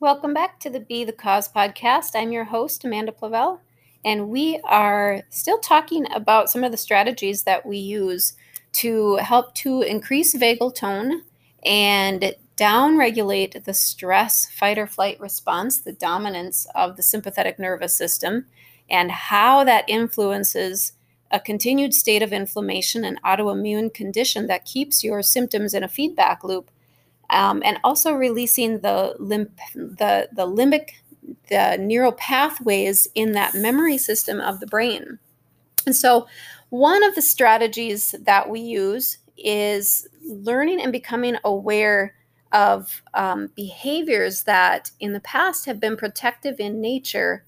Welcome back to the Be the Cause podcast. I'm your host, Amanda Plavel, and we are still talking about some of the strategies that we use to help to increase vagal tone and downregulate the stress fight or flight response, the dominance of the sympathetic nervous system, and how that influences a continued state of inflammation and autoimmune condition that keeps your symptoms in a feedback loop um, and also releasing the limb, the the limbic, the neural pathways in that memory system of the brain. And so, one of the strategies that we use is learning and becoming aware of um, behaviors that in the past have been protective in nature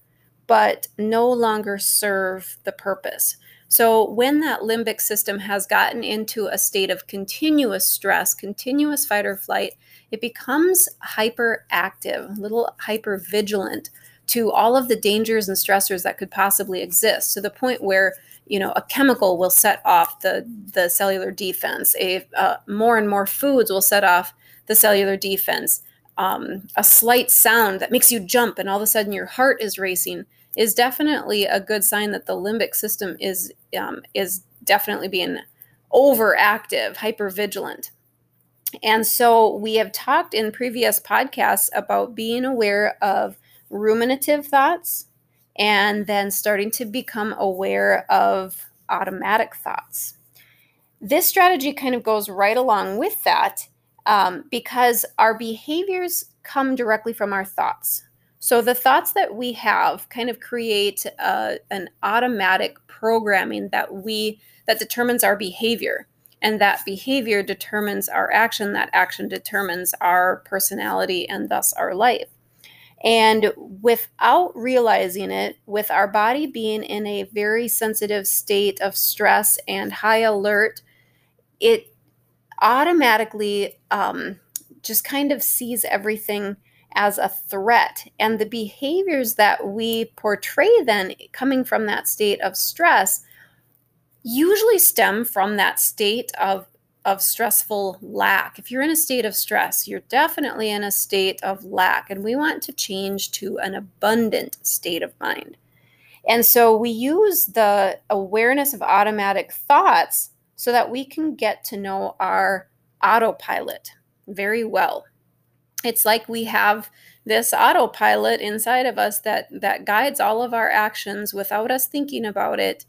but no longer serve the purpose. So, when that limbic system has gotten into a state of continuous stress, continuous fight or flight, it becomes hyperactive, a little hyper vigilant to all of the dangers and stressors that could possibly exist to the point where you know a chemical will set off the the cellular defense. A uh, more and more foods will set off the cellular defense. Um, a slight sound that makes you jump and all of a sudden your heart is racing is definitely a good sign that the limbic system is um, is definitely being overactive, hypervigilant. And so we have talked in previous podcasts about being aware of ruminative thoughts and then starting to become aware of automatic thoughts. This strategy kind of goes right along with that um, because our behaviors come directly from our thoughts. So the thoughts that we have kind of create uh, an automatic programming that we that determines our behavior, and that behavior determines our action. That action determines our personality and thus our life. And without realizing it, with our body being in a very sensitive state of stress and high alert, it automatically um, just kind of sees everything as a threat. And the behaviors that we portray then coming from that state of stress usually stem from that state of of stressful lack. If you're in a state of stress, you're definitely in a state of lack and we want to change to an abundant state of mind. And so we use the awareness of automatic thoughts so that we can get to know our autopilot very well it's like we have this autopilot inside of us that that guides all of our actions without us thinking about it.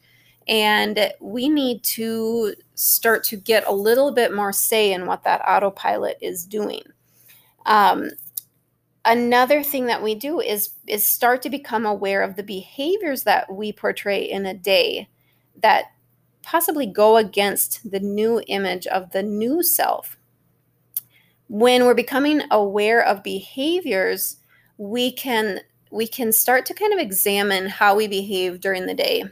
And we need to start to get a little bit more say in what that autopilot is doing. Um, another thing that we do is is start to become aware of the behaviors that we portray in a day that possibly go against the new image of the new self when we're becoming aware of behaviors, we can we can start to kind of examine how we behave during the day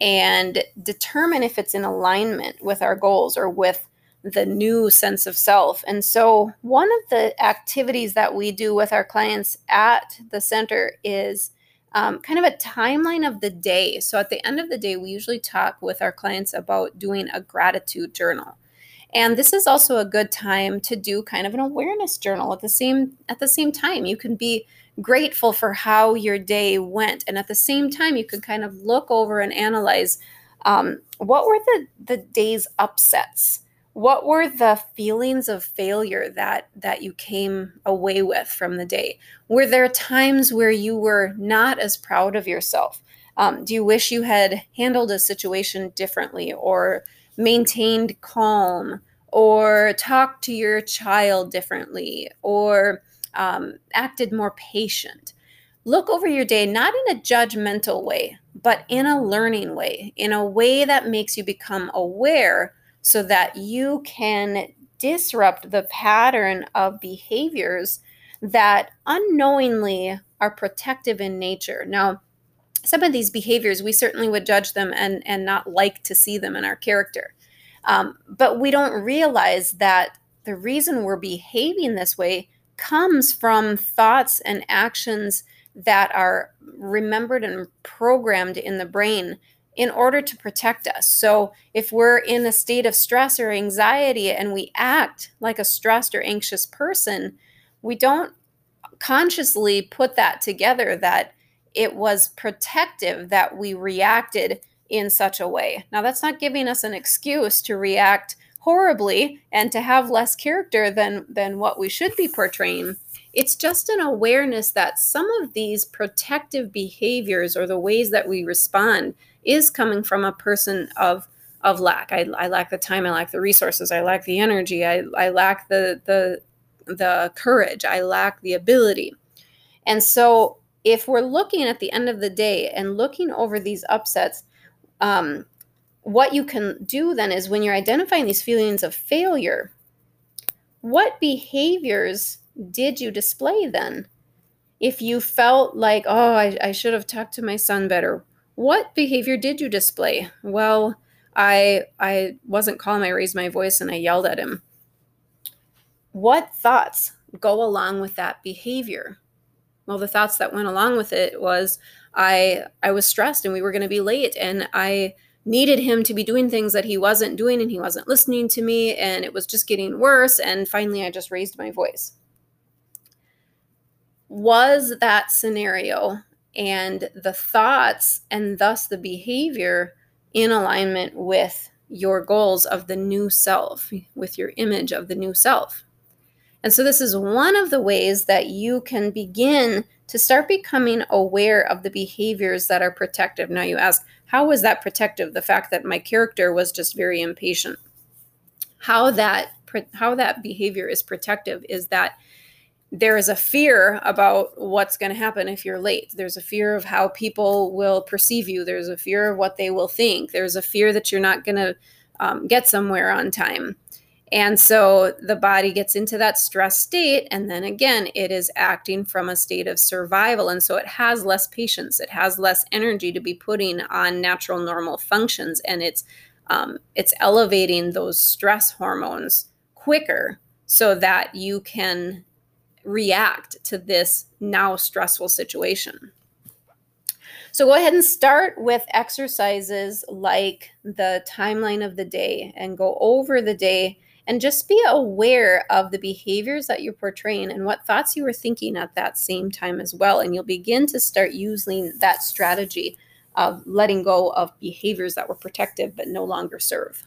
and determine if it's in alignment with our goals or with the new sense of self. And so, one of the activities that we do with our clients at the center is um, kind of a timeline of the day. So, at the end of the day, we usually talk with our clients about doing a gratitude journal. And this is also a good time to do kind of an awareness journal at the same at the same time. You can be grateful for how your day went, and at the same time, you can kind of look over and analyze um, what were the the day's upsets. What were the feelings of failure that that you came away with from the day? Were there times where you were not as proud of yourself? Um, do you wish you had handled a situation differently or maintained calm or talked to your child differently or um, acted more patient. Look over your day, not in a judgmental way, but in a learning way, in a way that makes you become aware so that you can disrupt the pattern of behaviors that unknowingly are protective in nature. Now, some of these behaviors, we certainly would judge them and, and not like to see them in our character. Um, but we don't realize that the reason we're behaving this way comes from thoughts and actions that are remembered and programmed in the brain in order to protect us. So, if we're in a state of stress or anxiety and we act like a stressed or anxious person, we don't consciously put that together that it was protective that we reacted in such a way. Now, that's not giving us an excuse to react horribly and to have less character than than what we should be portraying. It's just an awareness that some of these protective behaviors or the ways that we respond is coming from a person of of lack. I, I lack the time, I lack the resources, I lack the energy, I, I lack the the the courage, I lack the ability. And so if we're looking at the end of the day and looking over these upsets, um, what you can do then is when you're identifying these feelings of failure, what behaviors did you display then? If you felt like, oh, I, I should have talked to my son better, what behavior did you display? Well, I I wasn't calm. I raised my voice and I yelled at him. What thoughts go along with that behavior? Well, the thoughts that went along with it was I I was stressed and we were going to be late and I needed him to be doing things that he wasn't doing and he wasn't listening to me and it was just getting worse and finally I just raised my voice. Was that scenario and the thoughts and thus the behavior in alignment with your goals of the new self, with your image of the new self? And so, this is one of the ways that you can begin to start becoming aware of the behaviors that are protective. Now, you ask, how was that protective? The fact that my character was just very impatient. How that how that behavior is protective is that there is a fear about what's going to happen if you're late. There's a fear of how people will perceive you. There's a fear of what they will think. There's a fear that you're not going to um, get somewhere on time. And so the body gets into that stress state. And then again, it is acting from a state of survival. And so it has less patience, it has less energy to be putting on natural, normal functions. And it's um, it's elevating those stress hormones quicker so that you can react to this now stressful situation. So go ahead and start with exercises like the timeline of the day and go over the day and just be aware of the behaviors that you're portraying and what thoughts you were thinking at that same time as well. And you'll begin to start using that strategy of letting go of behaviors that were protective but no longer serve.